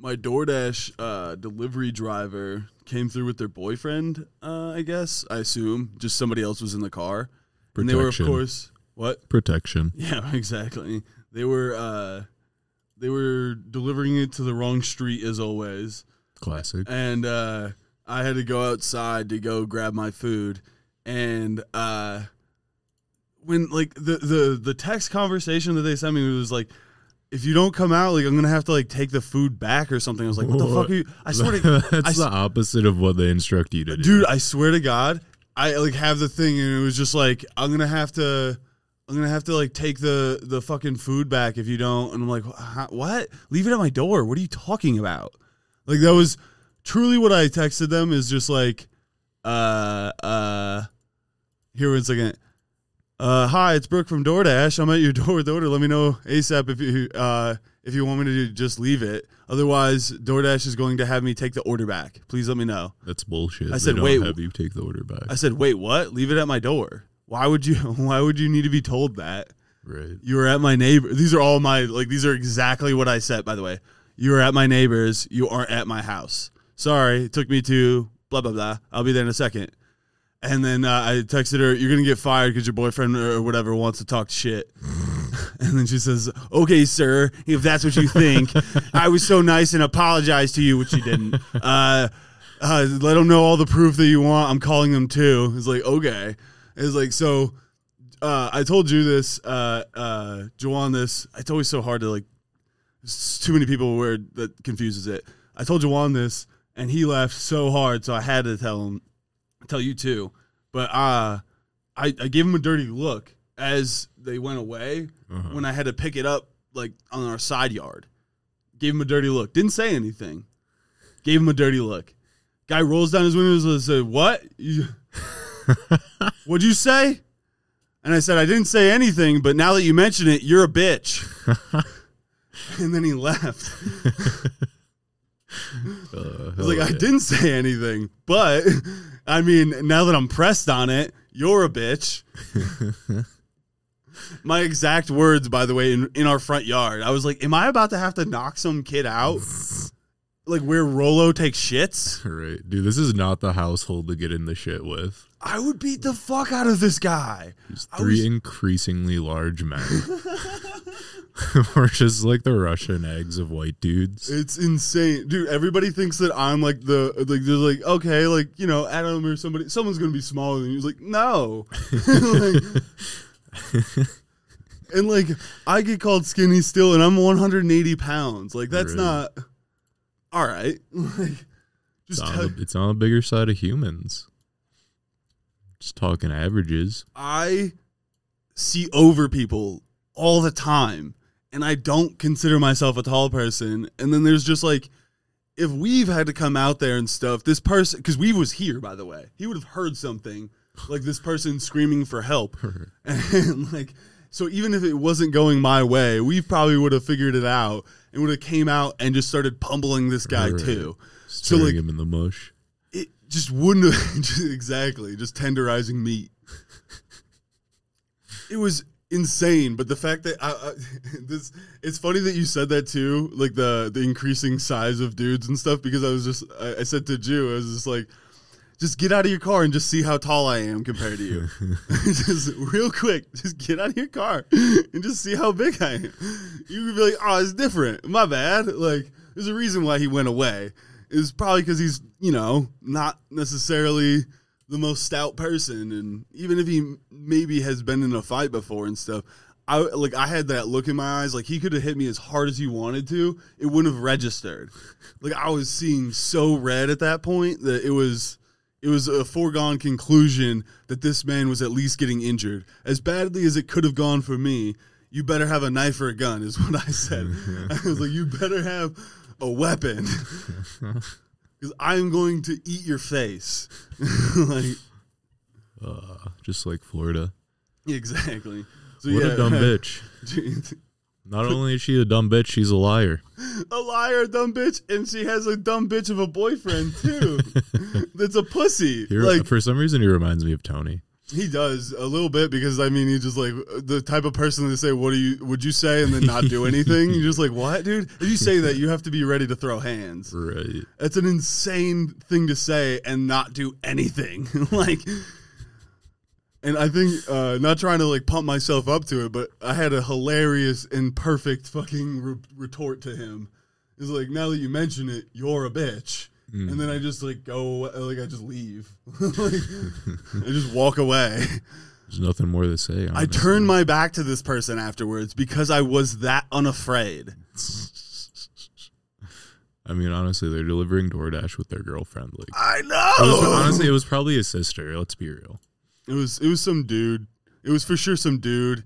my DoorDash uh, delivery driver came through with their boyfriend. Uh, I guess I assume just somebody else was in the car, and they were of course what? Protection. Yeah, exactly. They were uh, they were delivering it to the wrong street as always, Classic. and uh, I had to go outside to go grab my food, and uh, when like the the the text conversation that they sent me was like. If you don't come out, like I'm gonna have to like take the food back or something. I was like, "What the fuck are you?" I swear to god. That's I the opposite of what they instruct you to do. dude i swear to god i like have the thing and it was just like i'm gonna have to i'm gonna have to like take the the fucking food back if you don't and i'm like what leave it at my door what are you talking about like that was truly what i texted them is just like uh uh here one second uh hi it's brooke from doordash i'm at your door with the order let me know asap if you uh if you want me to just leave it otherwise doordash is going to have me take the order back please let me know That's bullshit. I said, don't wait, Have you take the order back? I said, "Wait, what? Leave it at my door. Why would you? Why would you need to be told that? right. You were at my neighbor. These are all my like. These are exactly what I said. By the way, you were at my neighbor's. You aren't at my house. Sorry, it took me to blah blah blah. I'll be there in a second. And then uh, I texted her, "You're gonna get fired because your boyfriend or whatever wants to talk shit." and then she says, "Okay, sir, if that's what you think, I was so nice and apologized to you, which you didn't. Uh, uh, let them know all the proof that you want. I'm calling them too." It's like, okay. It's like so. Uh, I told you this, uh, uh, Jawan. This it's always so hard to like. Too many people where that confuses it. I told Jawan this, and he laughed so hard, so I had to tell him, tell you too. But uh, I I gave him a dirty look as they went away Uh-huh. when I had to pick it up like on our side yard. Gave him a dirty look. Didn't say anything. Gave him a dirty look. Guy rolls down his windows and said, "What? You, what'd you say?" And I said, "I didn't say anything, but now that you mention it, you're a bitch." and then he left. Uh, I was like, I didn't say anything, but I mean, now that I'm pressed on it, you're a bitch. My exact words, by the way, in, in our front yard. I was like, Am I about to have to knock some kid out? like where Rolo takes shits? Right, dude. This is not the household to get in the shit with. I would beat the fuck out of this guy. I three was- increasingly large men. We're just like the Russian eggs of white dudes. It's insane, dude. Everybody thinks that I'm like the like they're like okay, like you know Adam or somebody, someone's gonna be smaller than you. He's like no, Like- and like I get called skinny still, and I'm 180 pounds. Like that's Really? not all right. Like It's on, the, it's on the bigger side of humans. Just talking averages. I see over people all the time, and I don't consider myself a tall person. And then there's just like, if we've had to come out there and stuff, this person, because we was here, by the way, he would have heard something like this person screaming for help, and like, so even if it wasn't going my way, we probably would have figured it out and would have came out and just started pummeling this guy Right. too. So like, him in the mush. it just wouldn't have just- exactly just tenderizing meat. It was insane, but the fact that I, I, this it's funny that you said that too, like the the increasing size of dudes and stuff. Because I was just I, I said to Jew, I was just like, just get out of your car and just see how tall I am compared to you. just real quick, just get out of your car and just see how big I am. You could be like, oh, it's different. My bad. Like, there's a reason why he went away. It's probably because he's, you know, not necessarily the most stout person, and even if he maybe has been in a fight before and stuff. I like I had that look in my eyes, like he could have hit me as hard as he wanted to. It wouldn't have registered. Like I was seeing so red at that point that it was it was a foregone conclusion that this man was at least getting injured. As badly as it could have gone for me, you better have a knife or a gun, is what I said. I was like, you better have a weapon. Because I'm going to eat your face. like, Uh, just like Florida. exactly. So, What yeah, a dumb bitch. Not only is she a dumb bitch, she's a liar. a liar, a dumb bitch, and she has a dumb bitch of a boyfriend, too. That's a pussy. Like, for some reason, he reminds me of Tony. He does a little bit because I mean he's just like the type of person to say, "What do you would you say?" and then not do anything. You're just like, "What, dude?" If you say that, you have to be ready to throw hands. Right. That's an insane thing to say and not do anything. like, and I think uh, not trying to like pump myself up to it, but I had a hilarious and perfect fucking re- retort to him. It's like now that you mention it, you're a bitch. And then I just like go, like I just leave, like I just walk away. There's nothing more to say. I honestly. turned my back to this person afterwards because I was that unafraid. I mean, honestly, they're delivering DoorDash with their girlfriend. Like, I it was, know. honestly, it was probably his sister. Let's be real. It was it was some dude. It was for sure some dude.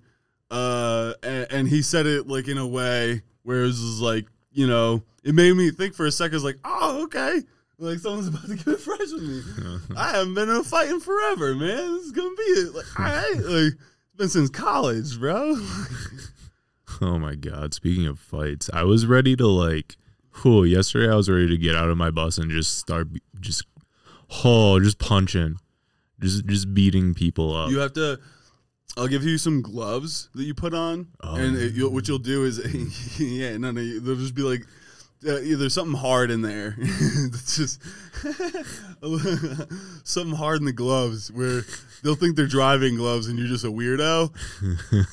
Uh, and, and he said it like in a way where it was like you know it made me think for a second. It's like oh okay, like someone's about to get fresh with me. I haven't been in a fight in forever, man. This is gonna be it. Like all right, like it's been since college, bro. Oh my god! Speaking of fights, I was ready to like. Whew, yesterday I was ready to get out of my bus and just start just, oh, just punching, just just beating people up. You have to. I'll give you some gloves that you put on, Oh. and it, you'll, what you'll do is, yeah, no, no, they'll just be like, uh, either something hard in there, it's just something hard in the gloves where they'll think they're driving gloves and you're just a weirdo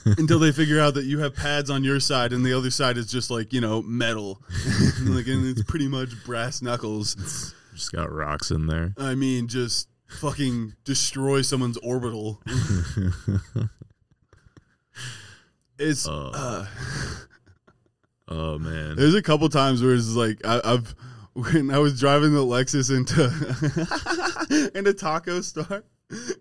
until they figure out that you have pads on your side and the other side is just like you know metal, like and it's pretty much brass knuckles. just got rocks in there. I mean, just fucking destroy someone's orbital. it's uh, Oh man, there's a couple times where it's like I, I've when I was driving the Lexus into into Taco Star.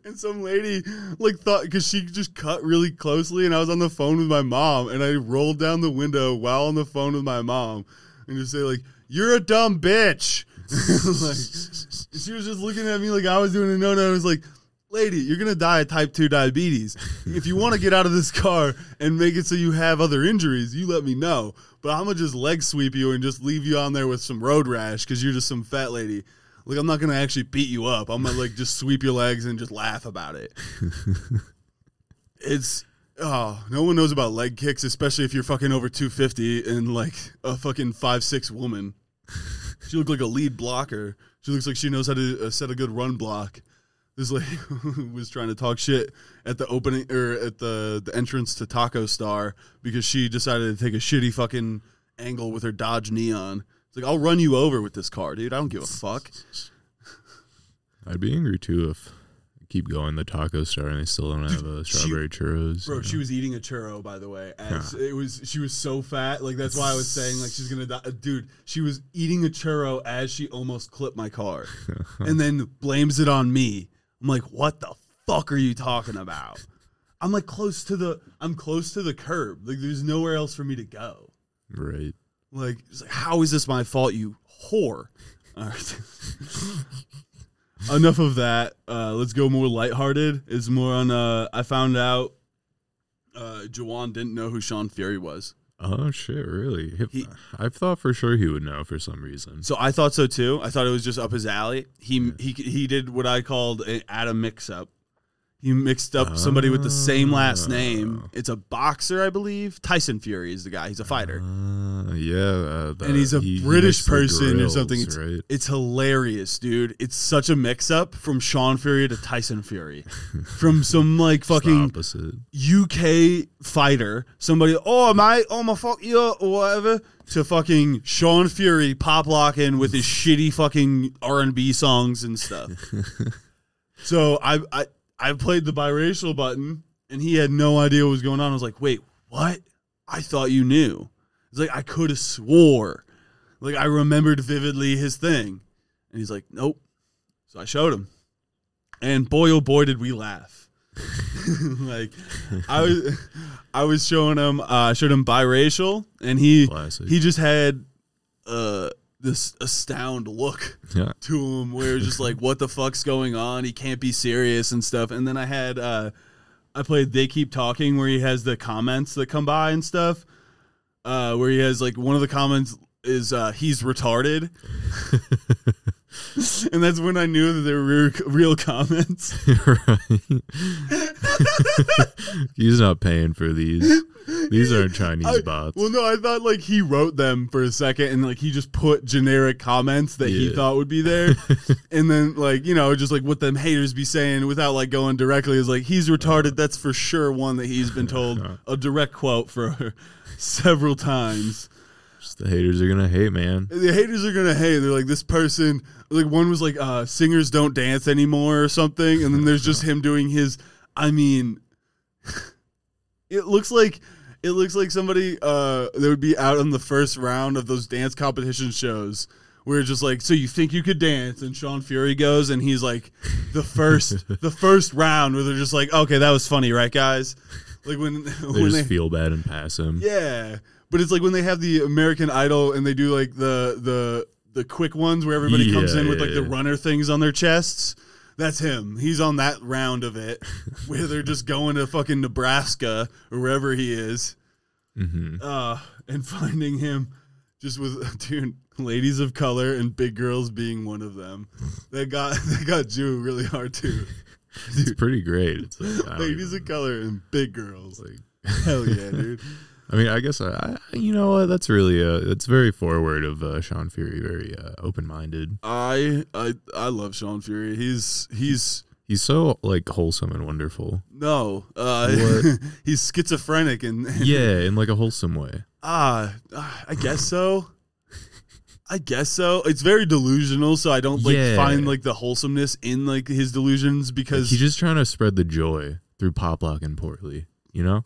And some lady like thought because she just cut really closely, and I was on the phone with my mom, and I rolled down the window while on the phone with my mom, and just say like, "You're a dumb bitch." like, she was just looking at me like I was doing a no no. I was like, lady, you're gonna die of type two diabetes. If you want to get out of this car and make it so you have other injuries, you let me know. But I'm gonna just leg sweep you and just leave you on there with some road rash because you're just some fat lady. Like I'm not gonna actually beat you up. I'm gonna like just sweep your legs and just laugh about it. it's oh, no one knows about leg kicks, especially if you're fucking over 250 and like a fucking five six woman. She looked like a lead blocker. She looks like she knows how to uh, set a good run block. This lady was trying to talk shit at the opening or at the the entrance to Taco Star because she decided to take a shitty fucking angle with her Dodge Neon. It's like I'll run you over with this car, dude. I don't give a fuck. I'd be angry too if I keep going the taco star and they still don't have a strawberry churros. Bro, you she was eating a churro, by the way. As it was, she was so fat. Like that's why I was saying like she's gonna die. Dude, she was eating a churro as she almost clipped my car, and then blames it on me. I'm like, what the fuck are you talking about? I'm like close to the, I'm close to the curb. Like there's nowhere else for me to go. right. Like, it's like how is this my fault, you whore? All right. Enough of that. Uh, let's go more lighthearted. It's more on. Uh, I found out uh, Jawan didn't know who Sean Fury was. Oh shit! Really? He- He- I thought for sure he would know for some reason. So I thought so too. I thought it was just up his alley. He he he did what I called an Adam mix-up. He mixed up somebody with the same last name. Oh. It's a boxer, I believe. Tyson Fury is the guy. He's a fighter. Uh, yeah, uh, the- and he's a he- he British the person or something. It's, right? it's hilarious, dude. It's such a mix up from Sean Fury to Tyson Fury. from some like fucking. UK fighter, somebody, oh my, oh my fuck you or whatever, to fucking Sean Fury pop locking with his shitty fucking R and B songs and stuff. so I I I played the biracial button and he had no idea what was going on. I was like, wait, what? I thought you knew. It's like I could have swore. Like I remembered vividly his thing. And he's like, Nope. So I showed him. And boy oh boy did we laugh. like I was I was showing him uh I showed him biracial and he Classic. he just had uh this astound look Yeah. to him where it's just like what the fuck's going on he can't be serious and stuff and then i had uh i played they keep talking where he has the comments that come by and stuff uh where he has like one of the comments is uh he's retarded and that's when I knew that they were real, real comments. right. He's not paying for these. These aren't Chinese I- bots. Well, no, I thought like he wrote them for a second, and like he just put generic comments that he thought would be there, and then like you know just like what them haters be saying without like going directly is like he's retarded. That's for sure one that he's been told a direct quote for several times. Just the haters are gonna hate, man. The haters are gonna hate. They're like this person. Like one was like uh, singers don't dance anymore or something, and then there's just him doing his. I mean, it looks like it looks like somebody uh, that would be out on the first round of those dance competition shows. Where it's just like, so you think you could dance? And Sean Fury goes, and he's like, the first, the first round, where they're just like, okay, that was funny, right, guys? Like when They when just they, feel bad and pass him. yeah, but it's like when they have the American Idol and they do like the the the quick ones where everybody comes Yeah, in with yeah, like the runner things on their chests. That's him. He's on that round of it where they're just going to fucking Nebraska or wherever he is, hmm uh, and finding him just with dude, ladies of color and big girls being one of them. That got that got Jew really hard too. It's pretty great. It's like, Ladies of color and big girls. like, Hell yeah, dude. I mean, I guess I, I you know what? That's really uh, it's very forward of uh, Sean Fury, very uh, open minded. I I I love Sean Fury. He's he's He's so like wholesome and wonderful. no, uh, he's schizophrenic and Yeah, in like a wholesome way. ah, ah, I guess so. I guess so. It's very delusional, so I don't like Yeah. find like the wholesomeness in like his delusions Like, because he's just trying to spread the joy through pop lock and portly. You know?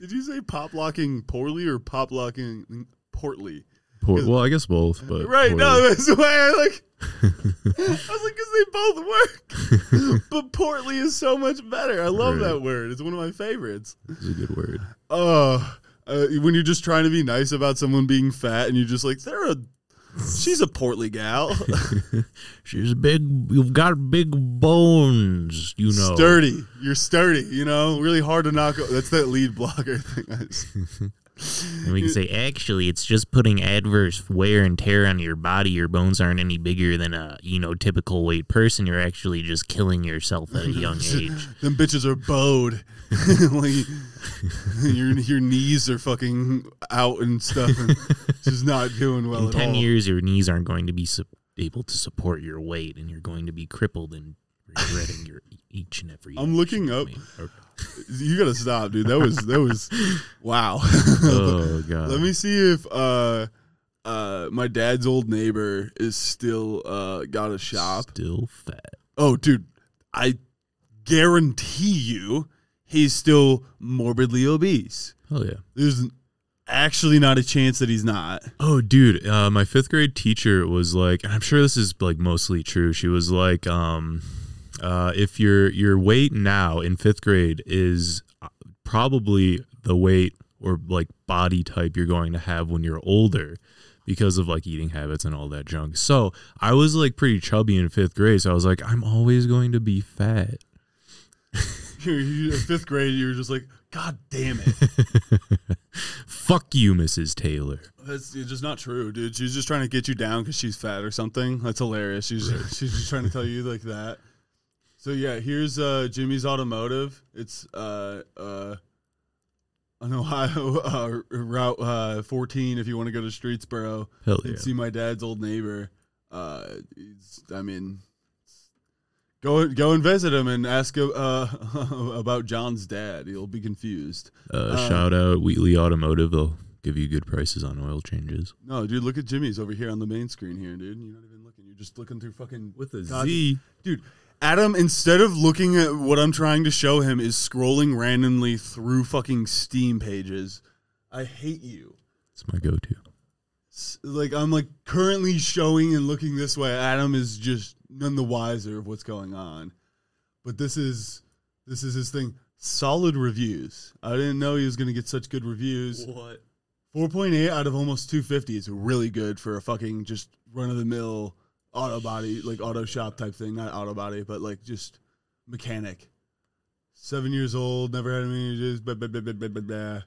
Did you say pop locking poorly or pop locking portly? Por- well, I guess both, but right? No, Portly. that's why I like. I was like, because they both work, but portly is so much better. I love Right. that word. It's one of my favorites. It's a good word. Oh, uh, when you're just trying to be nice about someone being fat, and you're just like, they're a, she's a portly gal, She's big. You've got big bones. You know. sturdy. You're sturdy. You know, really hard to knock. o- That's that lead blocker thing. And we can say, actually, it's just putting adverse wear and tear on your body. Your bones aren't any bigger than a you know typical weight person. You're actually just killing yourself at a young age. Them bitches are bowed. like, your your knees are fucking out and stuff, and just not doing well In ten all. years, your knees aren't going to be su- able to support your weight, and you're going to be crippled and regretting your each and every. I'm looking up. you. You gotta stop, dude. That was that was wow. Oh god. Let me see if uh uh my dad's old neighbor is still uh got a shop. Still fat. Oh dude, I guarantee you he's still morbidly obese. Hell yeah. There's actually not a chance that he's not. Oh, dude, uh, my fifth grade teacher was like, and I'm sure this is like mostly true. She was like, um, uh, if your your weight now in fifth grade is uh, probably the weight or like body type you're going to have when you're older because of like eating habits and all that junk. So I was like pretty chubby in fifth grade. So I was like, I'm always going to be fat. You- you- in fifth grade, you were just like, God damn it. Fuck you, Mrs. Taylor. That's it's just not true, dude. She's just trying to get you down because she's fat or something. That's hilarious. She's she's just trying to tell you like that. So yeah, here's uh, Jimmy's Automotive. It's uh uh on Ohio uh, Route uh, 14. If you want to go to Streetsboro Hell and yeah. see my dad's old neighbor, uh, I mean, go go and visit him and ask uh, about John's dad. He'll be confused. Uh, Uh, shout out Wheatley Automotive. They'll give you good prices on oil changes. No, dude, look at Jimmy's over here on the main screen here, dude. You're not even looking. You're just looking through fucking With a God- Z. Dude, Adam, instead of looking at what I'm trying to show him, is scrolling randomly through fucking Steam pages. I hate you. It's my go-to. Like I'm like currently showing and looking this way. Adam is just none the wiser of what's going on. But this is this is his thing. Solid reviews. I didn't know he was gonna get such good reviews. What? 4.8 out of almost 250 is really good for a fucking just run of the mill auto body, like auto shop type thing. Not auto body, but like just mechanic. Seven years old, never had any just blah, blah, blah, blah, blah, blah, blah.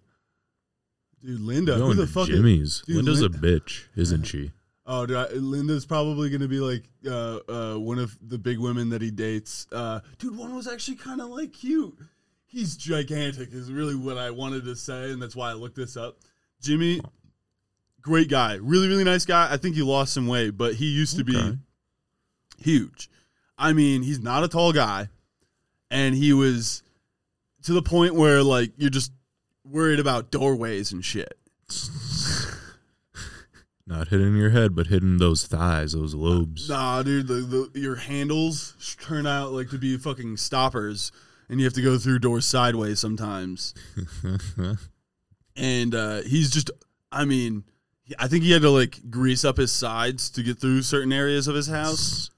Dude, Linda, who Going the to fuck? is- Jimmy's. Dude, Linda's a bitch, isn't she? Oh, dude, I, Linda's probably gonna be like uh, uh, one of the big women that he dates. Uh, dude, one was actually kind of like cute. He's gigantic, is really what I wanted to say, and that's why I looked this up. Jimmy, great guy, really, really nice guy. I think he lost some weight, but he used to be huge. I mean, he's not a tall guy, and he was to the point where like you're just worried about doorways and shit. Not hitting your head, but hitting those thighs, those lobes. Nah, dude, the, the your handles turn out like to be fucking stoppers, and you have to go through doors sideways sometimes. and uh, he's just, I mean, I think he had to like grease up his sides to get through certain areas of his house.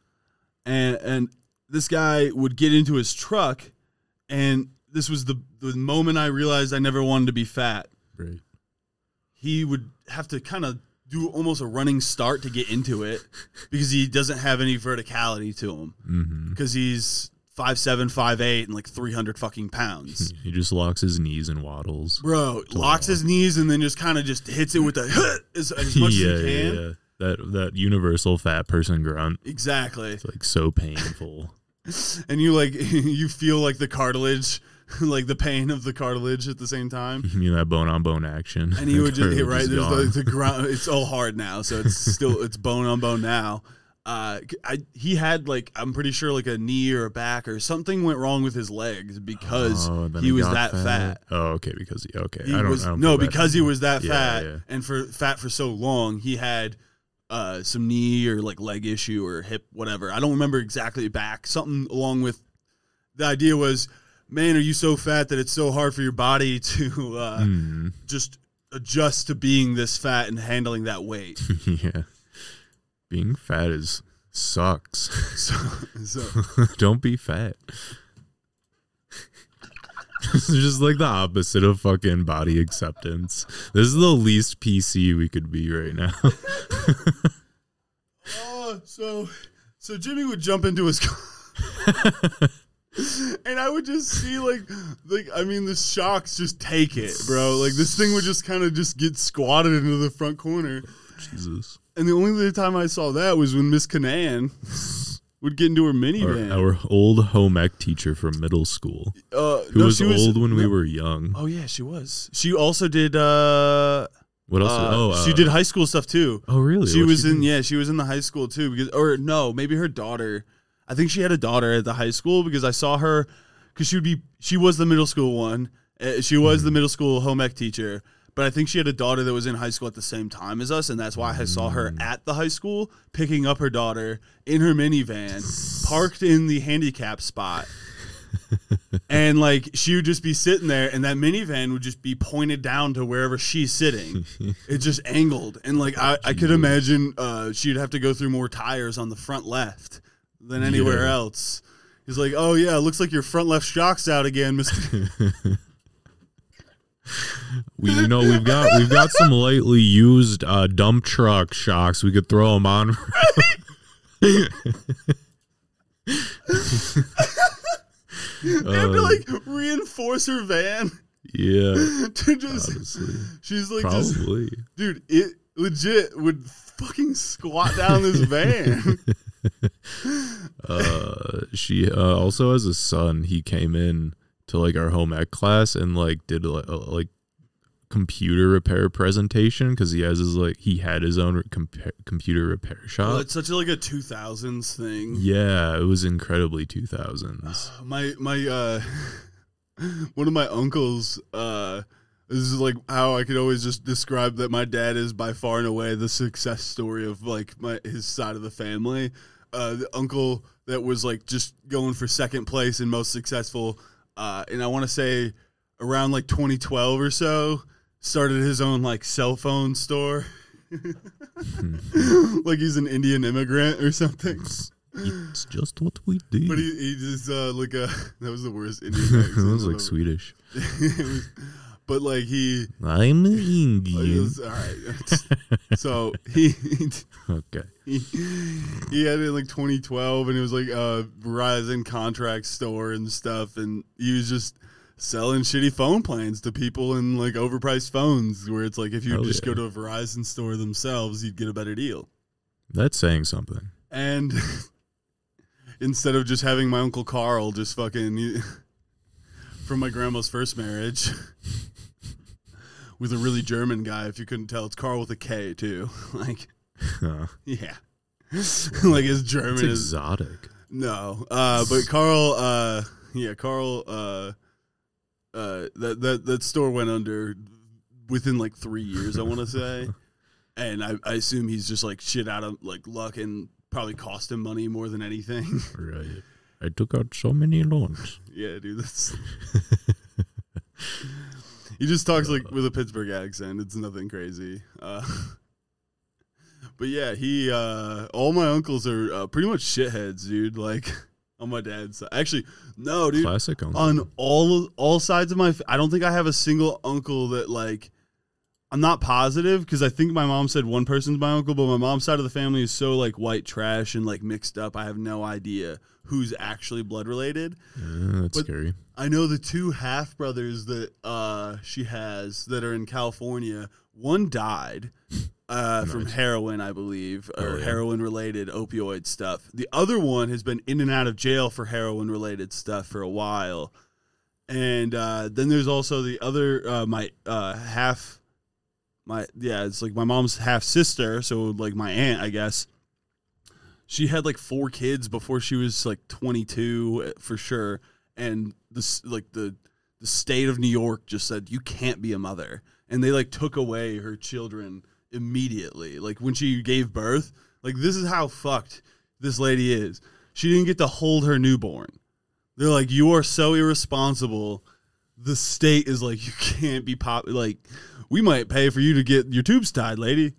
And and this guy would get into his truck, and this was the the moment I realized I never wanted to be fat. Right. He would have to kind of do almost a running start to get into it because he doesn't have any verticality to him hmm because he's five seven, five eight, and like three hundred fucking pounds. He just locks his knees and waddles. Bro locks his knees and then just kind of just hits it with a as, as much yeah, as he can. yeah, yeah. That that universal fat person grunt. Exactly. It's like so painful. And you like you feel like the cartilage, like the pain of the cartilage at the same time. you mean that bone on bone action? And he would just hit right. There's gone. the, the ground. It's all hard now, so it's still it's bone on bone now. Uh, I he had like I'm pretty sure like a knee or a back or something went wrong with his legs because Oh, then he was that fat. Oh, okay. Because he, okay, He I don't. was I don't no because he was that Yeah, fat yeah. and for fat for so long he had uh, some knee or like leg issue or hip whatever. I don't remember exactly back something along with the idea was man are you so fat that it's so hard for your body to uh, Mm, just adjust to being this fat and handling that weight. yeah, being fat is sucks. so, so don't be fat. This is just like the opposite of fucking body acceptance. This is the least PC we could be right now. Oh, so so Jimmy would jump into his car. And I would just see like like I mean the shocks just take it, bro. Like this thing would just kind of just get squatted into the front corner. Jesus. And the only other time I saw that was when Miss Canan would get into her Our, minivan. our old home ec teacher from middle school, uh, who no, was she old when we were young. Oh yeah, she was. She also did uh, What else? uh oh, she uh, did high school stuff too. Oh, really? She What'd was in do? yeah, she was in the high school too because or no, maybe her daughter. I think she had a daughter at the high school because I saw her because she would be she was the middle school one. Uh, she was Mm-hmm. the middle school home ec teacher, but I think she had a daughter that was in high school at the same time as us, and that's why I saw her Mm. at the high school picking up her daughter in her minivan, parked in the handicap spot. and like she would just be sitting there and that minivan would just be pointed down to wherever she's sitting it just angled and like i, I could imagine uh, she'd have to go through more tires on the front left than anywhere Yeah. else he's like oh yeah looks like your front left shock's out again mr We you know we've got we've got some lightly used uh, dump truck shocks. We could throw them on. they have to like reinforce her van yeah, to just honestly, she's like just dude it legit would fucking squat down this van Uh, she uh, also has a son. He came in to like our home ec class and like did like, a, like computer repair presentation because he has his like he had his own compa- computer repair shop. well, it's such a, like a 2000s thing yeah, it was incredibly two thousands. my my uh one of my uncles uh this is like how I could always just describe that my dad is by far and away the success story of like my his side of the family. Uh the uncle that was like just going for second place and most successful uh and I want to say around like 2012 or so started his own like cell phone store. like he's an Indian immigrant or something. It's just what we do. But he, he just uh, like uh that was the worst Indian it was like Swedish. It was- but like he, I'm he Indian. all right. so he, Okay. he he had it in like 2012, and it was like a Verizon contract store and stuff, and he was just selling shitty phone plans to people and like overpriced phones. Where it's like if you just yeah. go to a Verizon store themselves, you'd get a better deal. That's saying something. and instead of just having my uncle Carl just fucking from my grandma's first marriage with a really German guy, if you couldn't tell, it's Carl with a K too. like, Huh. yeah, like his German It's is exotic. no, uh, but Carl, uh, yeah, Carl, uh, uh, that that that store went under within like three years, I want to say, and I, I assume he's just like shit out of like luck and probably cost him money more than anything. Right. I took out so many loans. yeah, dude, that's. he just talks like with a Pittsburgh accent. It's nothing crazy. Uh, but yeah, he. Uh, all my uncles are uh, pretty much shitheads, dude. Like on my dad's side. Actually, no, dude. Classic uncle. on all all sides of my f- I don't think I have a single uncle that like I'm not positive because I think my mom said one person's my uncle, but my mom's side of the family is so like white trash and like mixed up. I have no idea who's actually blood related. Yeah, that's but- scary. I know the two half brothers that uh, she has that are in California. One died uh, from heroin, I believe, or Oh, yeah. heroin related opioid stuff. The other one has been in and out of jail for heroin related stuff for a while. And uh, then there's also the other uh, my uh, half my yeah it's like my mom's half sister, so like my aunt, I guess. She had like four kids before she was like 22 uh, for sure and this like the the state of New York just said you can't be a mother, and they like took away her children immediately. Like when she gave birth, like this is how fucked this lady is. She didn't get to hold her newborn. They're like, you are so irresponsible. The state is like, you can't be pop. Like, we might pay for you to get your tubes tied, lady.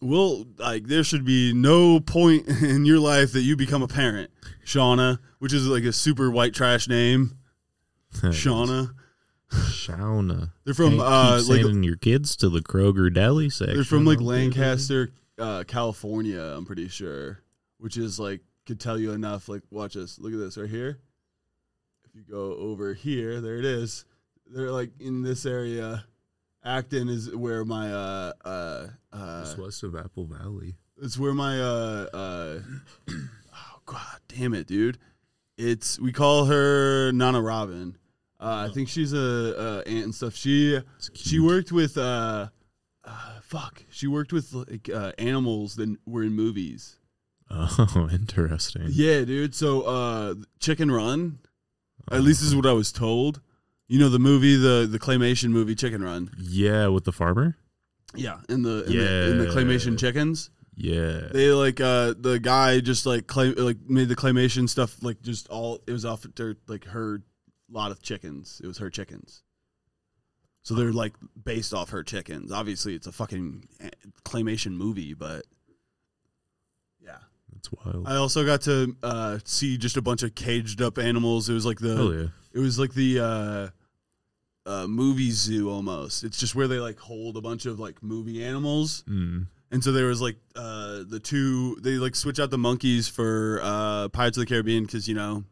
Well, like there should be no point in your life that you become a parent, Shauna, which is like a super white trash name, Shauna. Shauna. They're from Keep uh, like sending your kids to the Kroger deli section. they're from like? Lancaster, uh, California. I'm pretty sure, which is like could tell you enough. Like, watch this. Look at this right here. If you go over here, there it is. They're like in this area. Acton is where my uh uh uh Just west of Apple Valley. It's where my uh uh oh god damn it, dude. It's we call her Nana Robin. Uh, I think she's a, a aunt and stuff. She she worked with uh, uh fuck. She worked with like uh, animals that were in movies. Oh, interesting. Yeah, dude. So uh Chicken Run. At least this is what I was told. You know the movie, the the claymation movie Chicken Run. Yeah, with the farmer. Yeah, in the in, the, in the claymation chickens. Yeah. they like uh the guy just like clay like made the claymation stuff like just all it was off her like her lot of chickens it was her chickens so they're like based off her chickens obviously it's a fucking eh, claymation movie but yeah That's wild. i also got to uh see just a bunch of caged up animals it was like the Hell yeah. it was like the uh uh movie zoo almost it's just where they like hold a bunch of like movie animals Mm. And so there was like uh, the two they like switch out the monkeys for uh, Pirates of the Caribbean because you know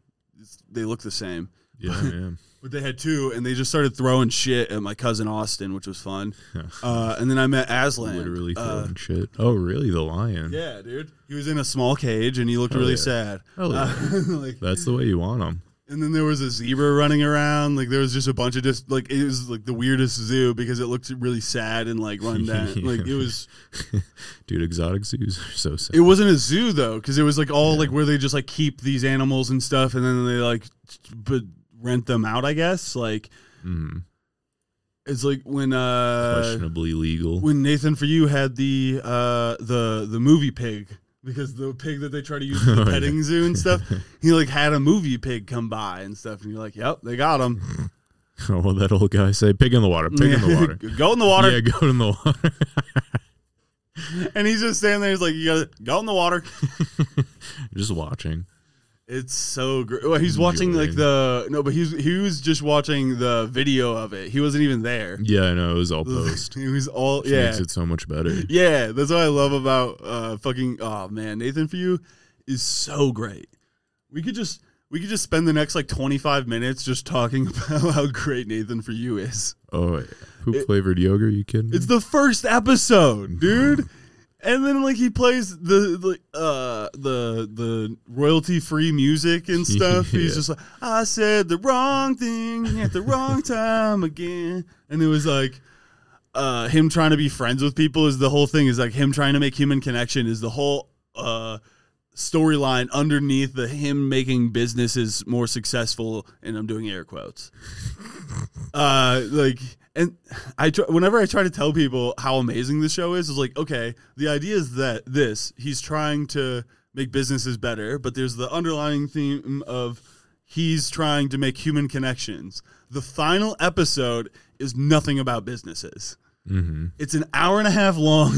they look the same. Yeah, man. But they had two, and they just started throwing shit at my cousin Austin, which was fun. Uh, and then I met Aslan. Literally Uh, throwing shit. Oh, really? The lion? yeah, dude. He was in a small cage, and he looked Hell really yeah. sad. Hell yeah. Uh, like, That's the way you want them. And then there was a zebra running around. Like there was just a bunch of just like it was like the weirdest zoo because it looked really sad and like run down. Like it was. Dude, exotic zoos are so sad. It wasn't a zoo though, because it was like all like where they just like keep these animals and stuff, and then they like but rent them out. I guess like Mm. it's like when uh Questionably legal. when Nathan for you had the uh the the movie pig because the pig that they try to use for the Oh, petting zoo and stuff, he like had a movie pig come by and stuff, and you're like, yep, they got him. oh, what that old guy say? Pig in the water. Pig in the water. go in the water, Yeah, go in the water. and he's just standing there. He's like, you gotta go in the water. Just watching. It's so great. Well, he's watching like the no, but he's he was just watching the video of it. He wasn't even there. Yeah, I know. It was all post. it was all Which yeah, Makes it so much better. yeah. That's what I love about uh fucking. Oh man, Nathan for you is so great. We could just we could just spend the next like twenty five minutes just talking about how great Nathan for you is. Oh, yeah. Poop flavored yogurt? You kidding? me? It's the first episode, dude. And then like he plays the the uh the the royalty free music and stuff. He's just like, I said the wrong thing at the wrong time again. And it was like uh him trying to be friends with people is the whole thing is like him trying to make human connection is the whole uh storyline underneath the him making businesses more successful and I'm doing air quotes. uh like and I try, whenever I try to tell people how amazing this show is, is like, okay, the idea is that this he's trying to make businesses better, but there's the underlying theme of he's trying to make human connections. The final episode is nothing about businesses. Mm-hmm. It's an hour and a half long.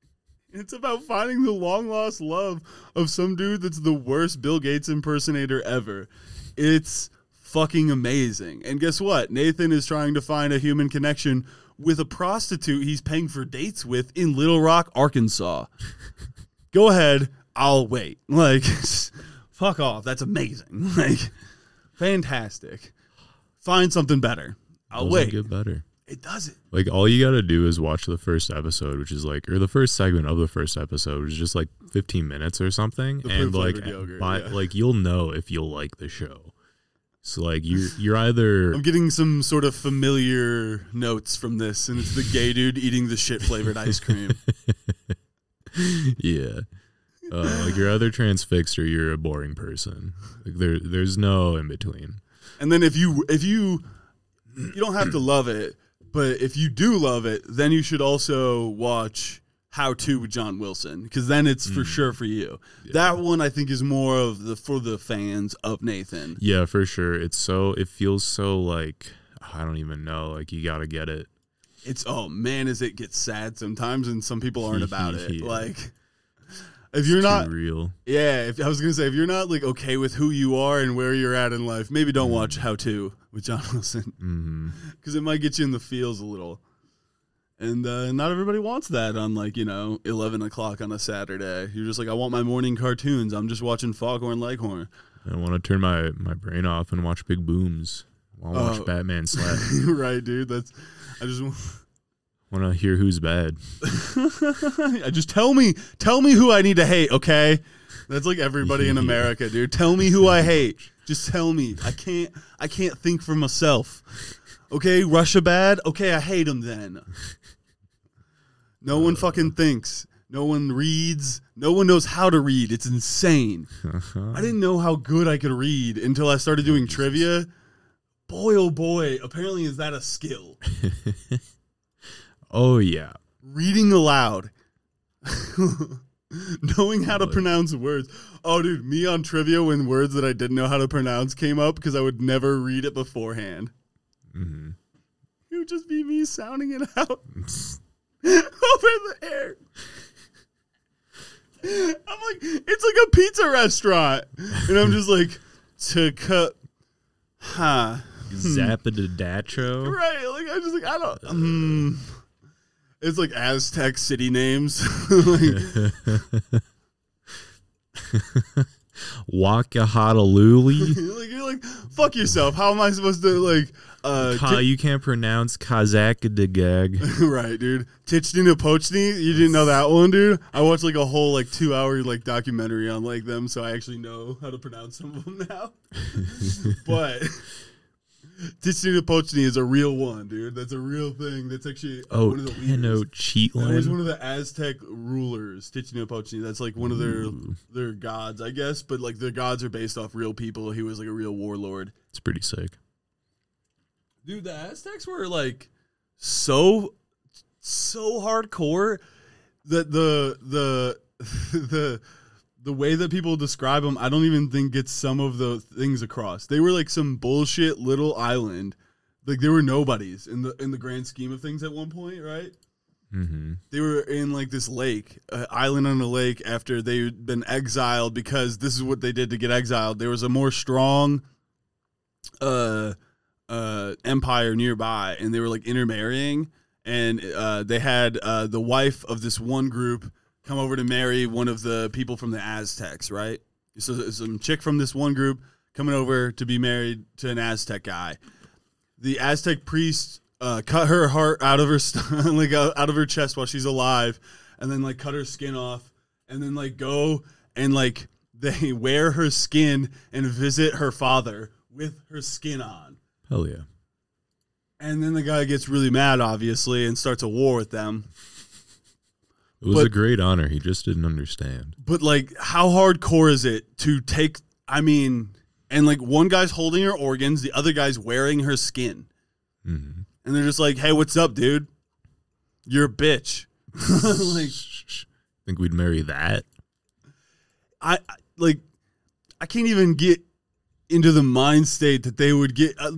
it's about finding the long lost love of some dude that's the worst Bill Gates impersonator ever. It's fucking amazing. And guess what? Nathan is trying to find a human connection with a prostitute he's paying for dates with in Little Rock, Arkansas. Go ahead, I'll wait. Like, fuck off. That's amazing. Like, fantastic. Find something better. I'll wait. get better. It doesn't. Like all you gotta do is watch the first episode, which is like, or the first segment of the first episode, which is just like 15 minutes or something, The and like, yogurt, by, yeah. like you'll know if you'll like the show. So like you're you're either I'm getting some sort of familiar notes from this, and it's the gay dude eating the shit flavored ice cream. yeah, uh, like you're either transfixed or you're a boring person. Like there, there's no in between. And then if you if you you don't have to love it, but if you do love it, then you should also watch How to with John Wilson because then it's for sure for you. That one I think is more of the for the fans of Nathan. Yeah, for sure. It's so it feels so like I don't even know. Like you gotta get it. It's oh man, as it gets sad sometimes, and some people aren't about it. Like if you're not real. Yeah, if I was gonna say if you're not like okay with who you are and where you're at in life, maybe don't Mm. watch How to with John Wilson because it might get you in the feels a little. And uh, not everybody wants that on like you know eleven o'clock on a Saturday. You're just like I want my morning cartoons. I'm just watching Foghorn Leghorn. I want to turn my my brain off and watch Big Booms. I want to watch Oh. Batman slap. right, dude. That's I just want to hear who's bad. Just tell me tell me who I need to hate. Okay, that's like everybody in America, dude. Tell me who I hate. Just tell me. I can't. I can't think for myself. Okay, Russia bad. Okay, I hate him then. No one uh. fucking thinks. No one reads. No one knows how to read. It's insane. Uh-huh. I didn't know how good I could read until I started doing trivia. Boy, oh boy! Apparently, is that a skill? oh yeah. reading aloud, knowing how to pronounce words. Oh, dude, me on trivia when words that I didn't know how to pronounce came up because I would never read it beforehand. Hmm It would just be me sounding it out over the air. I'm like, it's like a pizza restaurant, and I'm just like, to cut, huh? Zapadadatro. Right? Like I'm just like I don't. Um, it's like Aztec city names. like, Wakahataluli. like you're like fuck yourself. How am I supposed to like uh Ka, you can't pronounce ti- right, dude? Tichni Pochni, you didn't know that one, dude? I watched like a whole like two hour like documentary on like them, so I actually know how to pronounce some of them now. but Tichni Pochni is a real one, dude. That's a real thing. That's actually Oh, one of the leaders. Tenochtitlan. That was one of the Aztec rulers, Tichinopochni. That's like one of their Ooh. their gods, I guess. But like their gods are based off real people. He was like a real warlord. It's pretty sick. Dude, the Aztecs were like so so hardcore that the the the the way that people describe them, I don't even think gets some of the things across. They were like some bullshit little island. Like they were nobodies in the in the grand scheme of things at one point, right? Mm-hmm. they were in like this lake, uh, island on a lake after they'd been exiled because this is what they did to get exiled. There was a more strong uh uh empire nearby and they were like intermarrying and uh they had uh the wife of this one group come over to marry one of the people from the Aztecs, right? So some chick from this one group coming over to be married to an Aztec guy. The Aztec priest uh, cut her heart out of her st- like uh, out of her chest while she's alive, and then like cut her skin off and then like go and like they wear her skin and visit her father with her skin on. Hell yeah. And then the guy gets really mad, obviously, and starts a war with them. It was But- a great honor. He just didn't understand. But like, how hardcore is it to take? I mean, and like one guy's holding her organs, the other guy's wearing her skin, hmm and they're just like, "Hey, what's up, dude? You're a bitch." like, Think we'd marry that? I I- like, I can't even get into the mind state that they would get. Uh,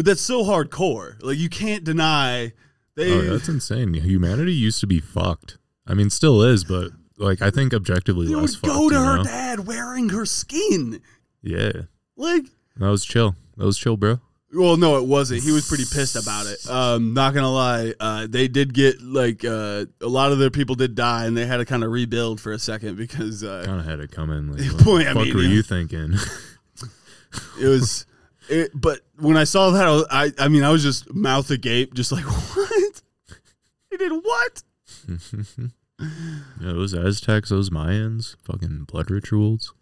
but that's so hardcore. Like, you can't deny they. Oh, that's insane. Humanity used to be fucked. I mean, still is, but like I think objectively they less would go fucked. to her know? dad wearing her skin. Yeah, Like, that was chill. That was chill, bro. Well, no, it wasn't. He was pretty pissed about it. Um, not gonna lie, uh, they did get like uh, a lot of their people did die, and they had to kind of rebuild for a second because uh, Kind of had it come in. Like, what boy, the I fuck mean, were you thinking? it was. It, but when I saw that, I, was, I I mean, I was just mouth agape, just like what? They did what? yeah, those Aztecs, those Mayans, fucking blood rituals.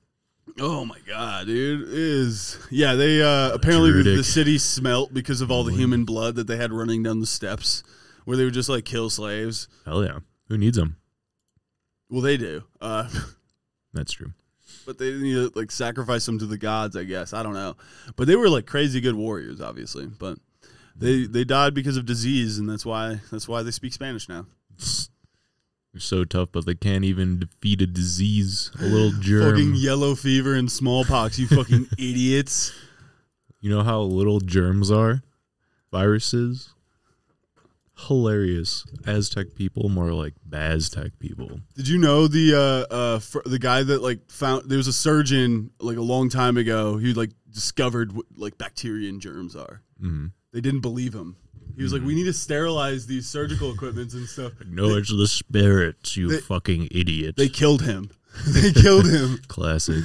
Oh my god, dude! It is yeah? They uh, apparently the, the city smelt because of all the human blood that they had running down the steps, where they would just like kill slaves. Hell yeah. Who needs them? Well, they do. Uh, That's true. But they need to like sacrifice them to the gods, I guess. I don't know. But they were like crazy good warriors, obviously. But they they died because of disease, and that's why that's why they speak Spanish now. They're so tough, but they can't even defeat a disease, a little germ. Fucking yellow fever and smallpox, you fucking idiots. You know how little germs are? Viruses? Hilarious. Aztec people, more like Baztec people. Did you know the uh uh fir- the guy that like found there was a surgeon like a long time ago who like discovered what like bacteria and germs are. hmm They didn't believe him. He was like, "We need to sterilize these surgical equipments and stuff." No, it's the spirits, you they- fucking idiot. They killed him. they killed him. Classic.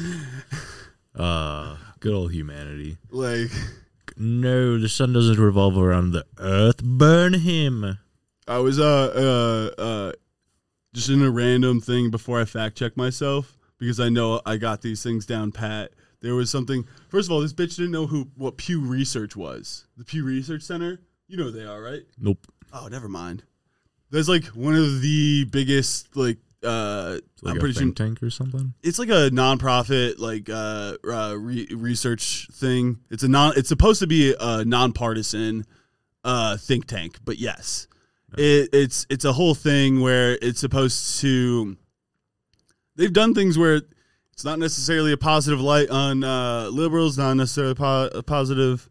Uh, good old humanity. Like No, the sun doesn't revolve around the earth. Burn him. I was uh uh uh just in a random thing before I fact check myself because I know I got these things down pat. There was something. First of all, this bitch didn't know who what Pew Research was. The Pew Research Center. You know who they are, right? Nope. Oh, never mind. There's like one of the biggest like uh Like I'm a pretty sure think tank or something. it's like a nonprofit like uh, uh re- research thing. It's a non it's supposed to be a nonpartisan uh think tank, but yes. It, it's it's a whole thing where it's supposed to they've done things where it's not necessarily a positive light on uh liberals, not necessarily po- a positive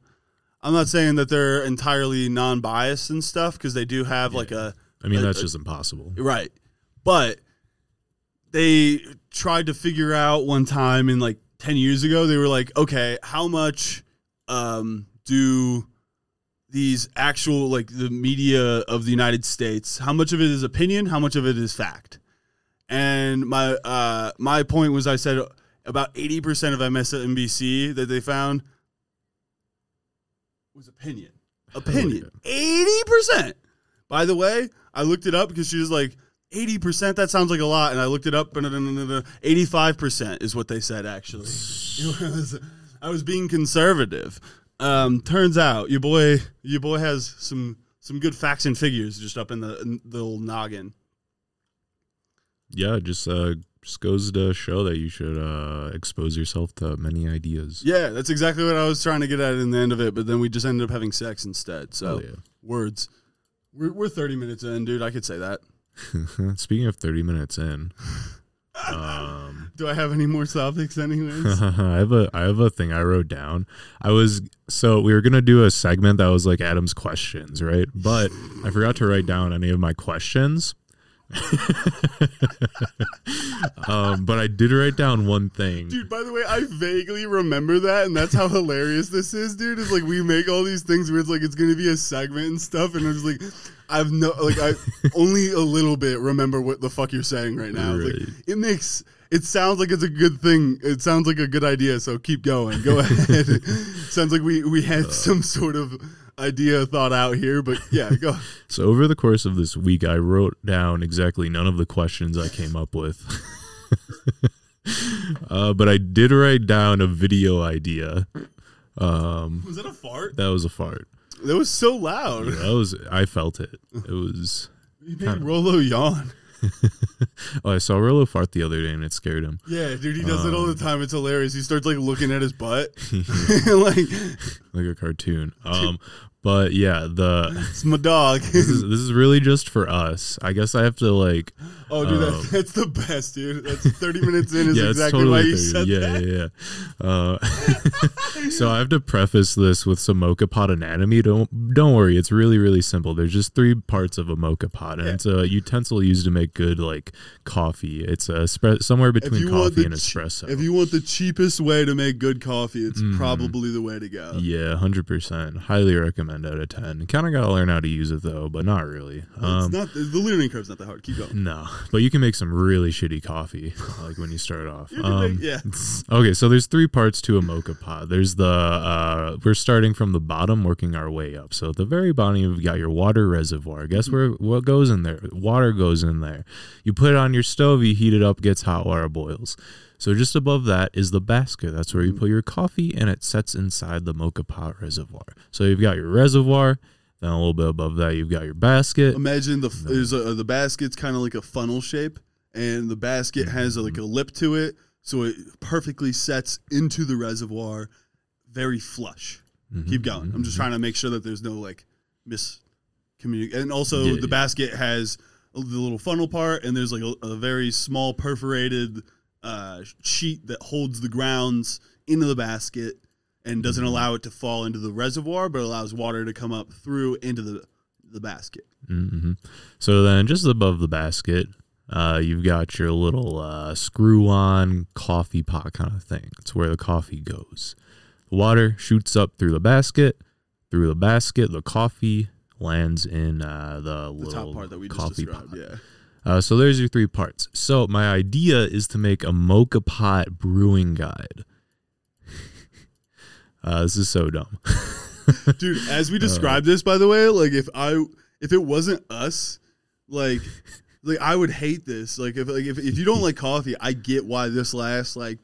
I'm not saying that they're entirely non-biased and stuff because they do have like a I mean, Uh, that's uh, just impossible. Right. But they tried to figure out one time in like 10 years ago, they were like, okay, how much um, do these actual, like the media of the United States, how much of it is opinion? How much of it is fact? And my uh, my point was, I said about 80% of MSNBC that they found was opinion. Opinion. 80%. By the way, I looked it up because she was like, 80%, that sounds like a lot. And I looked it up, and 85% is what they said, actually. Was, I was being conservative. Um, turns out your boy your boy has some some good facts and figures just up in the, in the old noggin. Yeah, just uh, just goes to show that you should uh, expose yourself to many ideas. Yeah, that's exactly what I was trying to get at in the end of it, but then we just ended up having sex instead. So, Hell words. We're, we're 30 minutes in, dude. I could say that. Speaking of thirty minutes in, um, Do I have any more topics, anyways? I have a I have a thing I wrote down. I was so we were gonna do a segment that was like Adam's questions, right? But I forgot to write down any of my questions. um, but I did write down one thing. Dude, by the way, I vaguely remember that, and that's how hilarious this is, dude. Is like we make all these things where it's like it's gonna be a segment and stuff, and I'm just like, I've no, like I only a little bit remember what the fuck you're saying right now. Right. Like, it makes it sounds like it's a good thing. It sounds like a good idea. So keep going. Go ahead. sounds like we we had some sort of idea thought out here, but yeah, go. So over the course of this week, I wrote down exactly none of the questions I came up with. uh, but I did write down a video idea. Um, Was that a fart? that was a fart. That was so loud. Yeah, that was I felt it. It was. You made Rolo yawn. Oh, I saw Rolo fart the other day and it scared him. Yeah, dude, he does it all the time. It's hilarious. He starts like looking at his butt, like like a cartoon. Um, but yeah, the it's my dog. this is, this is really just for us. I guess I have to like oh, dude, um, that, that's the best, dude. That's thirty minutes in is yeah, it's exactly why you 30. said yeah, that. yeah, yeah. Uh, so I have to preface this with some moka pot anatomy. Don't don't worry, it's really really simple. There's just three parts of a moka pot, and Yeah. it's a utensil used to make good like coffee. It's a spre- somewhere between coffee and che- espresso. if you want the cheapest way to make good coffee, it's Mhm. probably the way to go. yeah, hundred percent. Highly recommend out of ten. Kind of gotta learn how to use it though, but not really. it's Um, not the learning curve's not that hard. Keep going. no, but you can make some really shitty coffee, like when you start off. You Um, make- yeah. Okay, so there's three parts to a moka pot. There's the uh, we're starting from the bottom, working our way up. So at the very bottom, you've got your water reservoir. Guess where what goes in there? Water goes in there. You put it on your stove, you heat it up, gets hot water, boils. So just above that is the basket. That's where you put your coffee, and it sets inside the moka pot reservoir. So you've got your reservoir. Then a little bit above that, you've got your basket. Imagine the there's a, uh, the basket's kind of like a funnel shape, and the basket mm-hmm, has like a mm-hmm. lip to it, so it perfectly sets into the reservoir, very flush. Mhm, Keep going. Mm-hmm, I'm just trying to make sure that there's no like miscommunication. And also, Yeah, the yeah. basket has the little funnel part, and there's like a, a very small perforated uh, sheet that holds the grounds into the basket and doesn't Mm-hmm. allow it to fall into the reservoir, but allows water to come up through into the the basket. hmm So then, just above the basket, uh, you've got your little uh, screw-on coffee pot kind of thing. It's where the coffee goes. The water shoots up through the basket. Through the basket, the coffee lands in uh, the, The little top part that we just coffee described. pot. Yeah. Uh, so there's your three parts. So my idea is to make a moka pot brewing guide. Uh, this is so dumb. dude as Uh. we described this by the way like if i if it wasn't us like like i would hate this like if like if, if you don't like coffee i get why this last like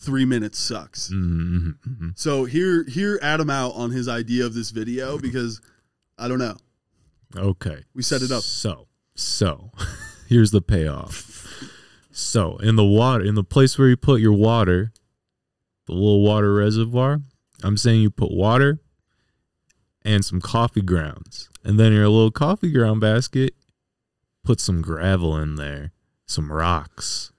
three minutes sucks Mhm, mhm, mhm. so here here adam out on his idea of this video because i don't know Okay. We set it up. So, so here's the payoff. So, in the water, in the place where you put your water, the little water reservoir, I'm saying you put water and some coffee grounds. And then your little coffee ground basket, put some gravel in there, some rocks.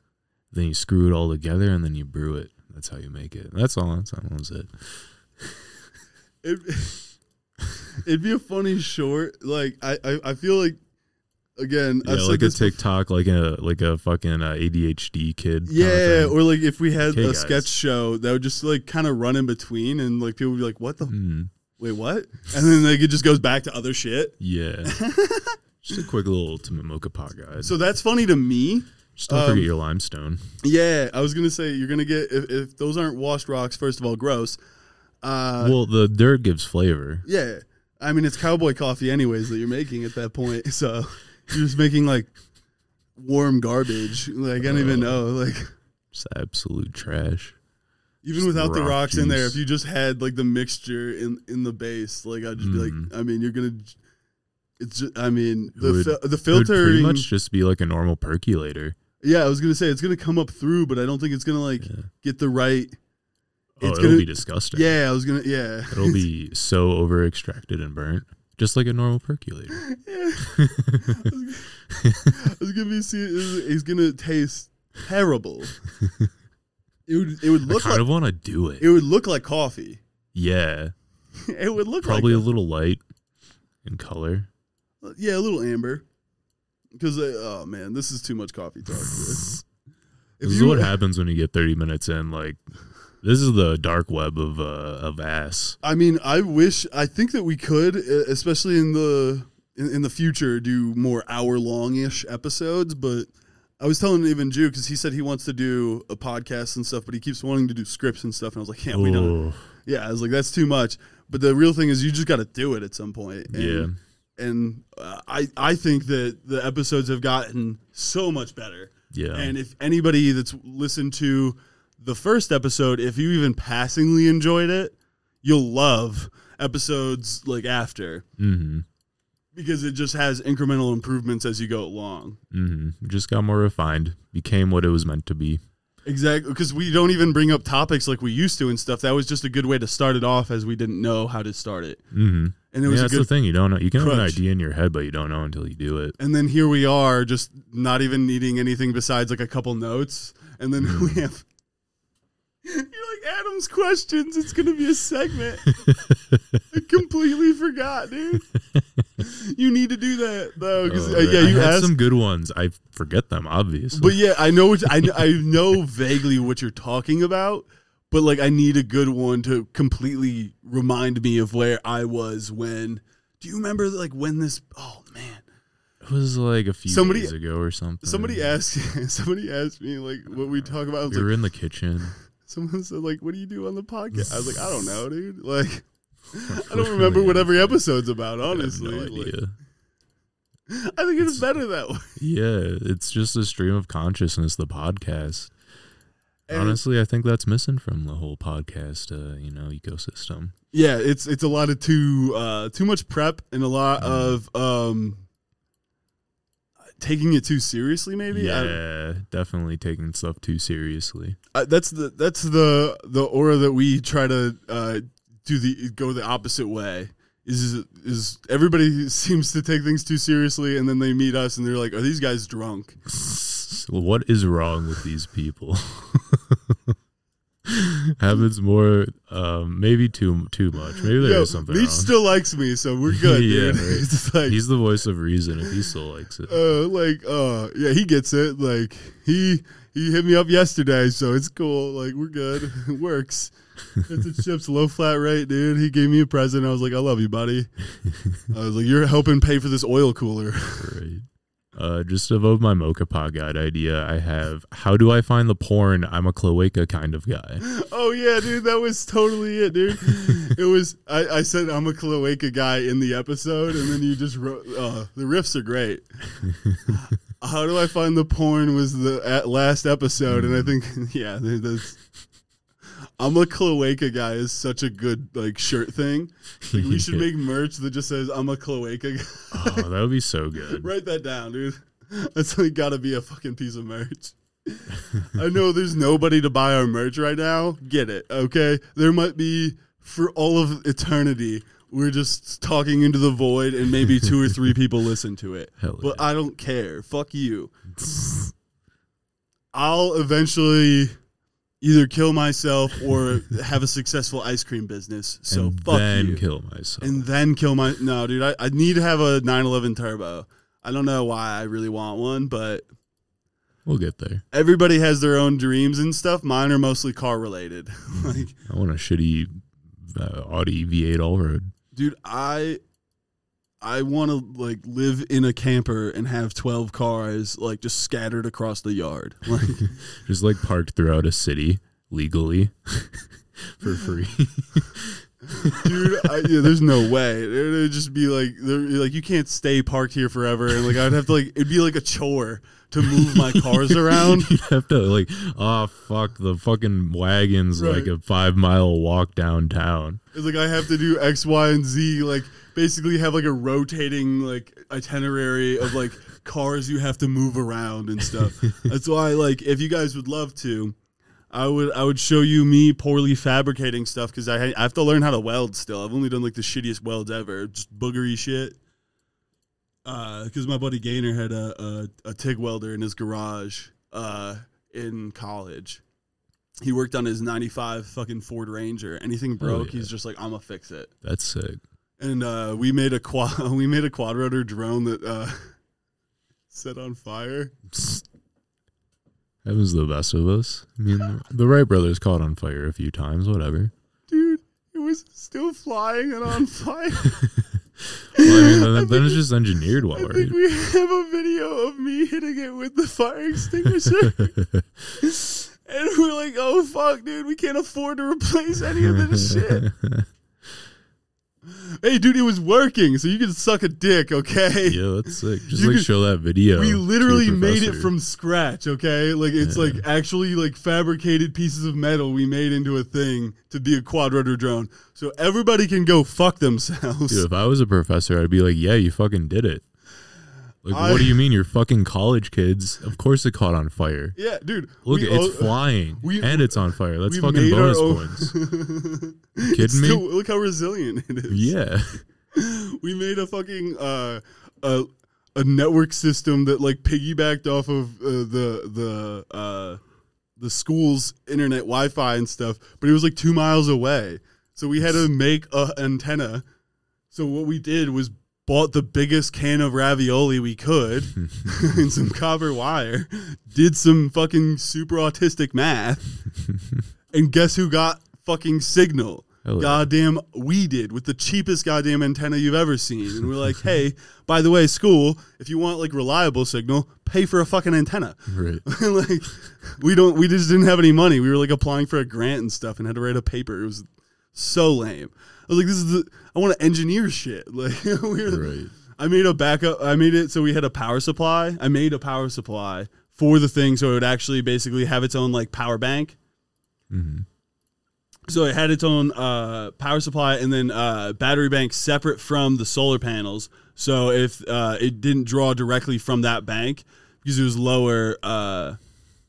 Then you screw it all together and then you brew it. That's how you make it. That's all. That's, that was it. it, it'd be a funny short like i i, I feel like again Yeah, like a before- TikTok, like a like a fucking uh, ADHD kid. Yeah, or like if we had Okay, a guys. sketch show that would just like kind of run in between, and like people would be like, "What the Mm, wait, what?" And then like it just goes back to other shit. yeah. Just a quick little ultimate moka pot guide. So that's funny to me. Just don't um, forget your limestone. Yeah, I was gonna say you're gonna get if, if those aren't washed rocks. First of all, gross. Uh, well, the dirt gives flavor. yeah, I mean it's cowboy coffee anyways that you're making at that point. So you're just making like warm garbage. Like I don't even know. Like Just absolute trash. even Just without the rock rocks in there, juice. if you just had like the mixture in in the base, like I'd just be like, mm-hmm. I mean, you're gonna. It's just, I mean, It the would- fil- the It would pretty filtering. much just be like a normal percolator. Yeah, I was gonna say it's gonna come up through, but I don't think it's gonna like Yeah. get the right. Oh, It's it'll gonna- be disgusting. Yeah, I was gonna. Yeah, It'll be so over extracted and burnt, just like a normal percolator. I was gonna be. See, it's gonna taste terrible. It would. It would look. I kind like. of want to do it. It would look like coffee. yeah, It would look probably a like. little light in color. yeah, a little amber. Because uh, oh man, this is too much coffee talk. This is what happens when you get 30 minutes in. Like, this is the dark web of uh, of ass. I mean, I wish. I think that we could, especially in the in, in the future, do more hour long ish episodes. But I was telling even Jew because he said he wants to do a podcast and stuff, but he keeps wanting to do scripts and stuff. And I was like, yeah, we don't. Yeah, I was like, that's too much. But the real thing is, you just got to do it at some point. And, Yeah. And uh, I I think that the episodes have gotten so much better. Yeah. And if anybody that's listened to the first episode, if you even passingly enjoyed it, you'll love episodes like after mm-hmm. because it just has incremental improvements as you go along. Mm-hmm. Just got more refined. Became what it was meant to be. Exactly, because we don't even bring up topics like we used to and stuff. That was just a good way to start it off, as we didn't know how to start it, Mm-hmm. and it Yeah, was a that's the thing. You don't know. You can have an idea in your head, but you don't know until you do it. And then here we are, just not even needing anything besides like a couple notes, and then Mm-hmm. we have. You're like Adam's questions. It's gonna be a segment. I completely forgot, dude. You need to do that though, Oh, yeah, I you had asked. some good ones. I forget them, obviously. But yeah, I know what I, I know vaguely what you're talking about, but like I need a good one to completely remind me of where I was when. Do you remember like when this? Oh man, it was like a few Somebody- days ago or something. somebody asked somebody asked me like what we talk about. We were like, in the kitchen. Someone said like, "What do you do on the podcast?" I was like, "I don't know, dude." Like, I don't remember what every episode's about. I Honestly, no Like. I think it's better that way. Yeah, it's just a stream of consciousness. The podcast. And- Honestly, I think that's missing from the whole podcast, uh, you know, ecosystem. Yeah, it's it's a lot of too uh, too much prep and a lot of um, taking it too seriously. Maybe Yeah, definitely taking stuff too seriously. I, that's the that's the the aura that we try to uh, do the go the opposite way. Is is everybody seems to take things too seriously, and then they meet us and they're like, "Are these guys drunk?" what is wrong with these people? Happens more, um, maybe too too much. Maybe there is something Meech wrong. still likes me, so we're good, Yeah, dude. right. Like He's the voice of reason if he still likes it. uh, like uh, yeah, he gets it. Like he he hit me up yesterday, so it's cool. Like we're good. It works. It's a chips low flat rate, dude. He gave me a present. I was like, I love you, buddy. I was like, you're helping pay for this oil cooler. Right. Uh, just above my Moka Pot guide idea, I have how do I find the porn? I'm a cloaca kind of guy. Oh yeah, dude, that was totally it, dude. It was. I, I said I'm a cloaca guy in the episode, and then you just wrote. Uh, the riffs are great. How do I find the porn? Was the at last episode, and I think yeah, that's. I'm a cloaca guy is such a good like shirt thing. Like, we should make merch that just says I'm a cloaca guy. Oh, that would be so good. Write that down, dude. That's like gotta be a fucking piece of merch. I know there's nobody to buy our merch right now. Get it, okay? There might be for all of eternity. We're just talking into the void, and maybe two or three people listen to it. Hell But yeah. I don't care. Fuck you. I'll eventually either kill myself or have a successful ice cream business. So and fuck then you kill myself. and then kill my no dude I, I need to have a 911 turbo i don't know why i really want one but we'll get there. everybody has their own dreams and stuff mine are mostly car related like I want a shitty uh, Audi V8 allroad. dude i i want to like live in a camper and have 12 cars like just scattered across the yard like Just like parked throughout a city legally for free. dude I, yeah, there's no way it would just be like like you can't stay parked here forever and like i'd have to like it'd be like a chore to move my cars around You'd have to like, oh fuck, the fucking wagon's Right. like a five mile walk downtown. It's like I have to do X, Y, and Z. Like basically have like a rotating like itinerary of like cars you have to move around and stuff. That's why like if you guys would love to, I would I would show you me poorly fabricating stuff because I, I have to learn how to weld still. I've only done like the shittiest welds ever, just boogery shit. Because my buddy Gaynor had a, a a TIG welder in his garage uh, in college. He worked on his '95 fucking Ford Ranger. Anything broke, yeah. he's just like, "I'm gonna fix it." That's sick. And uh, we made a quad we made a quad rotor drone that uh, set on fire. That was the best of us. I mean, the Wright brothers caught on fire a few times. Whatever. Dude, it was still flying and on fire. Well, mean, then, then it's just engineered well, I think we have a video of me hitting it with the fire extinguisher. and we're like, oh fuck, dude, we can't afford to replace any of this shit. Hey, dude, it was working, so you can suck a dick, okay? yeah, that's sick. Just You like could- show that video. We literally made it from scratch, okay? Like it's like actually like fabricated pieces of metal we made into a thing to be a quadrotor drone. So everybody can go fuck themselves. Dude, if I was a professor, I'd be like, "Yeah, you fucking did it." Like, I- what do you mean? You're fucking college kids. Of course, it caught on fire. Yeah, dude. Look, we it's all- flying we- and it's on fire. That's fucking bonus points. Kidding me? still- look how resilient it is. Yeah, we made a fucking uh, a a network system that like piggybacked off of uh, the the uh, the school's internet Wi-Fi and stuff, but it was like two miles away. So we had to make a antenna. So what we did was bought the biggest can of ravioli we could and some copper wire, did some fucking super autistic math, and guess who got fucking signal? Goddamn, we did with the cheapest goddamn antenna you've ever seen. And we're like, hey, by the way, school, if you want like reliable signal, pay for a fucking antenna. right. like, we don't, we just didn't have any money. We were like applying for a grant and stuff and had to write a paper. It was so lame. I was like, this is the, I want to engineer shit. Like, we were, Right. I made a backup. I made it so we had a power supply. I made a power supply for the thing so it would actually basically have its own like power bank. Mhm. So it had its own uh, power supply and then uh, battery bank separate from the solar panels. So if uh, it didn't draw directly from that bank because it was lower uh,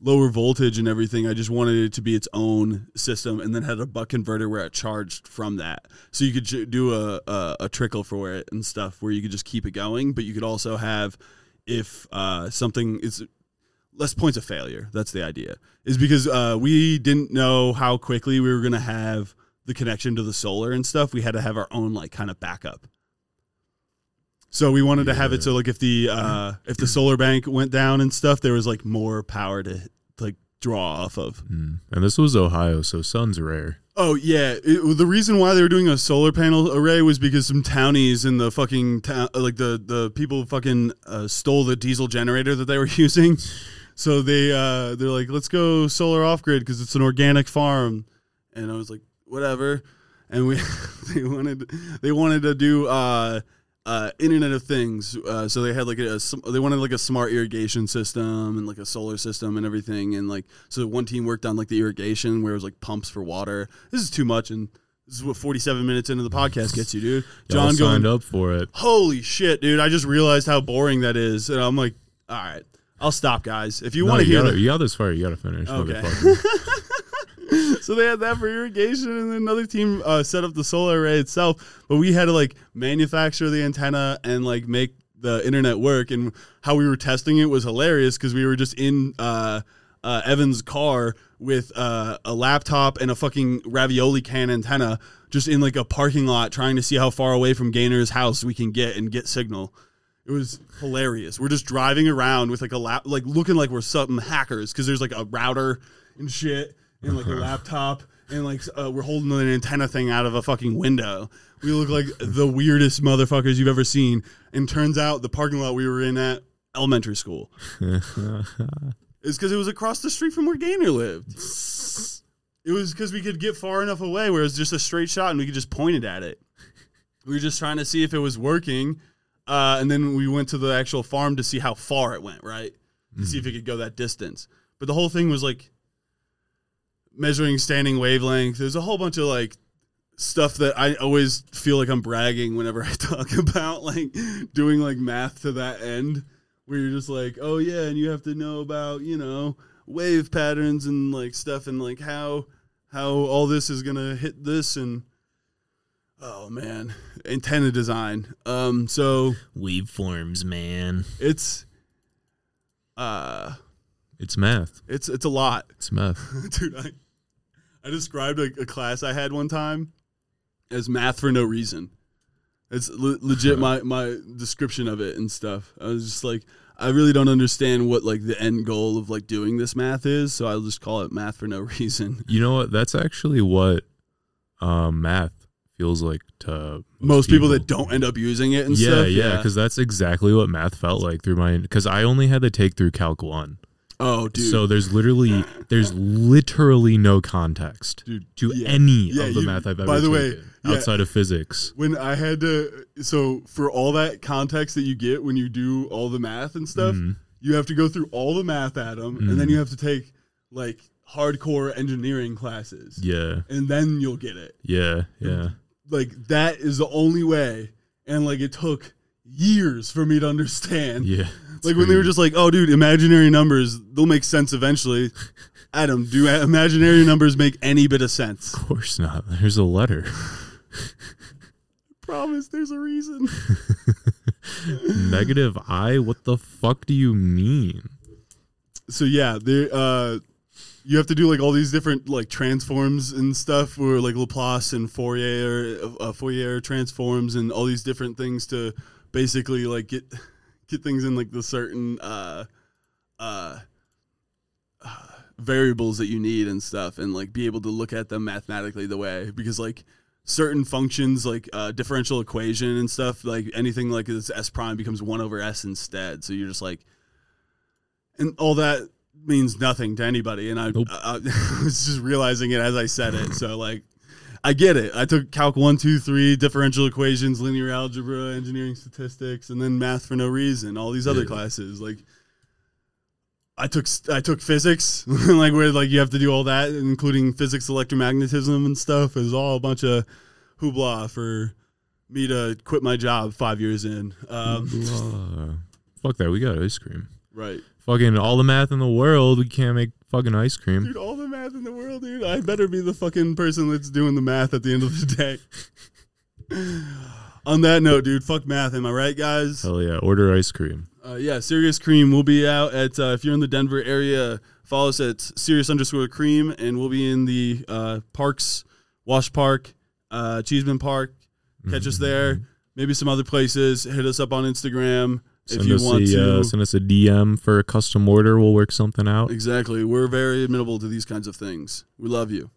lower voltage and everything, I just wanted it to be its own system and then had a buck converter where it charged from that. So you could do a, a, a trickle for it and stuff where you could just keep it going, but you could also have if uh, something is less points of failure. That's the idea. Is because uh, we didn't know how quickly we were going to have the connection to the solar and stuff. We had to have our own like kind of backup. So we wanted to have it so like if the uh, if the solar bank went down and stuff, there was like more power to like draw off of. Mm. And this was Ohio, so sun's rare. Oh yeah, it, the reason why they were doing a solar panel array was because some townies in the fucking town, like the the people fucking uh, stole the diesel generator that they were using. So they uh, they're like, let's go solar off grid because it's an organic farm, and I was like, whatever. And we they wanted they wanted to do uh, uh, Internet of Things, uh, so they had like a, sm- they wanted like a smart irrigation system and like a solar system and everything, and like so one team worked on like the irrigation where it was like pumps for water. This is too much, and this is what forty seven minutes into the podcast gets you, dude. John going, signed up for it. holy shit, dude! I just realized how boring that is, and I'm like, all right, I'll stop, guys. If you No, want to hear gotta, the you got this far. You got to finish. Okay. so they had that for irrigation, and another team uh, set up the solar array itself. But we had to like manufacture the antenna and like make the internet work. And how we were testing it was hilarious because we were just in uh, uh, Evan's car with uh, a laptop and a fucking ravioli can antenna, just in like a parking lot, trying to see how far away from Gainer's house we can get and get signal. It was hilarious. We're just driving around with like a lap, like looking like we're something hackers because there's like a router and shit and like a laptop and like uh, we're holding an antenna thing out of a fucking window. We look like the weirdest motherfuckers you've ever seen. And turns out the parking lot we were in at elementary school is because it was across the street from where Gainer lived. It was because we could get far enough away where it was just a straight shot and we could just point it at it. We were just trying to see if it was working. Uh, and then we went to the actual farm to see how far it went, right? To see if it could go that distance. But the whole thing was like measuring standing wavelength. There's a whole bunch of like stuff that I always feel like I'm bragging whenever I talk about like doing like math to that end where you're just like, oh yeah, and you have to know about, you know, wave patterns and like stuff and like how how all this is gonna hit this and oh man. Antenna design. Um so Waveforms, man. it's uh it's math. it's it's a lot. It's math. Dude, I I described a, a class I had one time as math for no reason. It's le- legit my my description of it and stuff. I was just like, I really don't understand what like the end goal of like doing this math is, so I'll just call it math for no reason. You know what? That's actually what um, math feels like to Most people that don't end up using it and yeah, stuff. yeah, because that's exactly what math felt like through my. Because I only had to take through Calc One, oh, dude. so there's literally there's literally no context Dude, to yeah. any Yeah, of the you- math I've ever by the way, taken yeah. outside of physics. when I had to, so for all that context that you get when you do all the math and stuff, Mhm. you have to go through all the math, Adam, and then you have to take like hardcore engineering classes, Yeah, and then you'll get it. yeah, yeah. Like that is the only way, and like it took years for me to understand. Yeah. Like when they were just like, "Oh, dude, imaginary numbers, they'll make sense eventually." Adam, do imaginary numbers make any bit of sense? Of course not. There's a letter. Promise, there's a reason. Negative I? What the fuck do you mean? so yeah, there uh you have to do like all these different like transforms and stuff where like Laplace and Fourier uh, Fourier transforms and all these different things to basically like get get things in like the certain uh uh uh, variables that you need and stuff and like be able to look at them mathematically the way because like certain functions like uh, differential equation and stuff like anything like this s prime becomes 1 over s instead. So you're just like and all that means nothing to anybody. And i, Nope. I, I was just realizing it as i said it. So like i get it i took calc 1 2 3 differential equations linear algebra engineering statistics and then math for no reason all these other Yeah. classes like I took I took physics, like where like you have to do all that, including physics, electromagnetism, and stuff. It was all a bunch of hoopla for me to quit my job five years in. Um, Fuck that. We got ice cream. right, Fucking all the math in the world. We can't make fucking ice cream. dude. All the math in the world, dude. I better be the fucking person that's doing the math at the end of the day. On that note, dude, fuck math. Am I right, guys? Hell yeah. Order ice cream. Uh, yeah, Serious Cream. We'll be out at uh, if you're in the Denver area, follow us at Serious underscore Cream, and we'll be in the uh, parks, Wash Park, uh, Cheeseman Park. Catch us there. Maybe some other places. Hit us up on Instagram Send if you want a, to. Uh, send us a DM for a custom order. We'll work something out. exactly. We're very amenable to these kinds of things. We love you.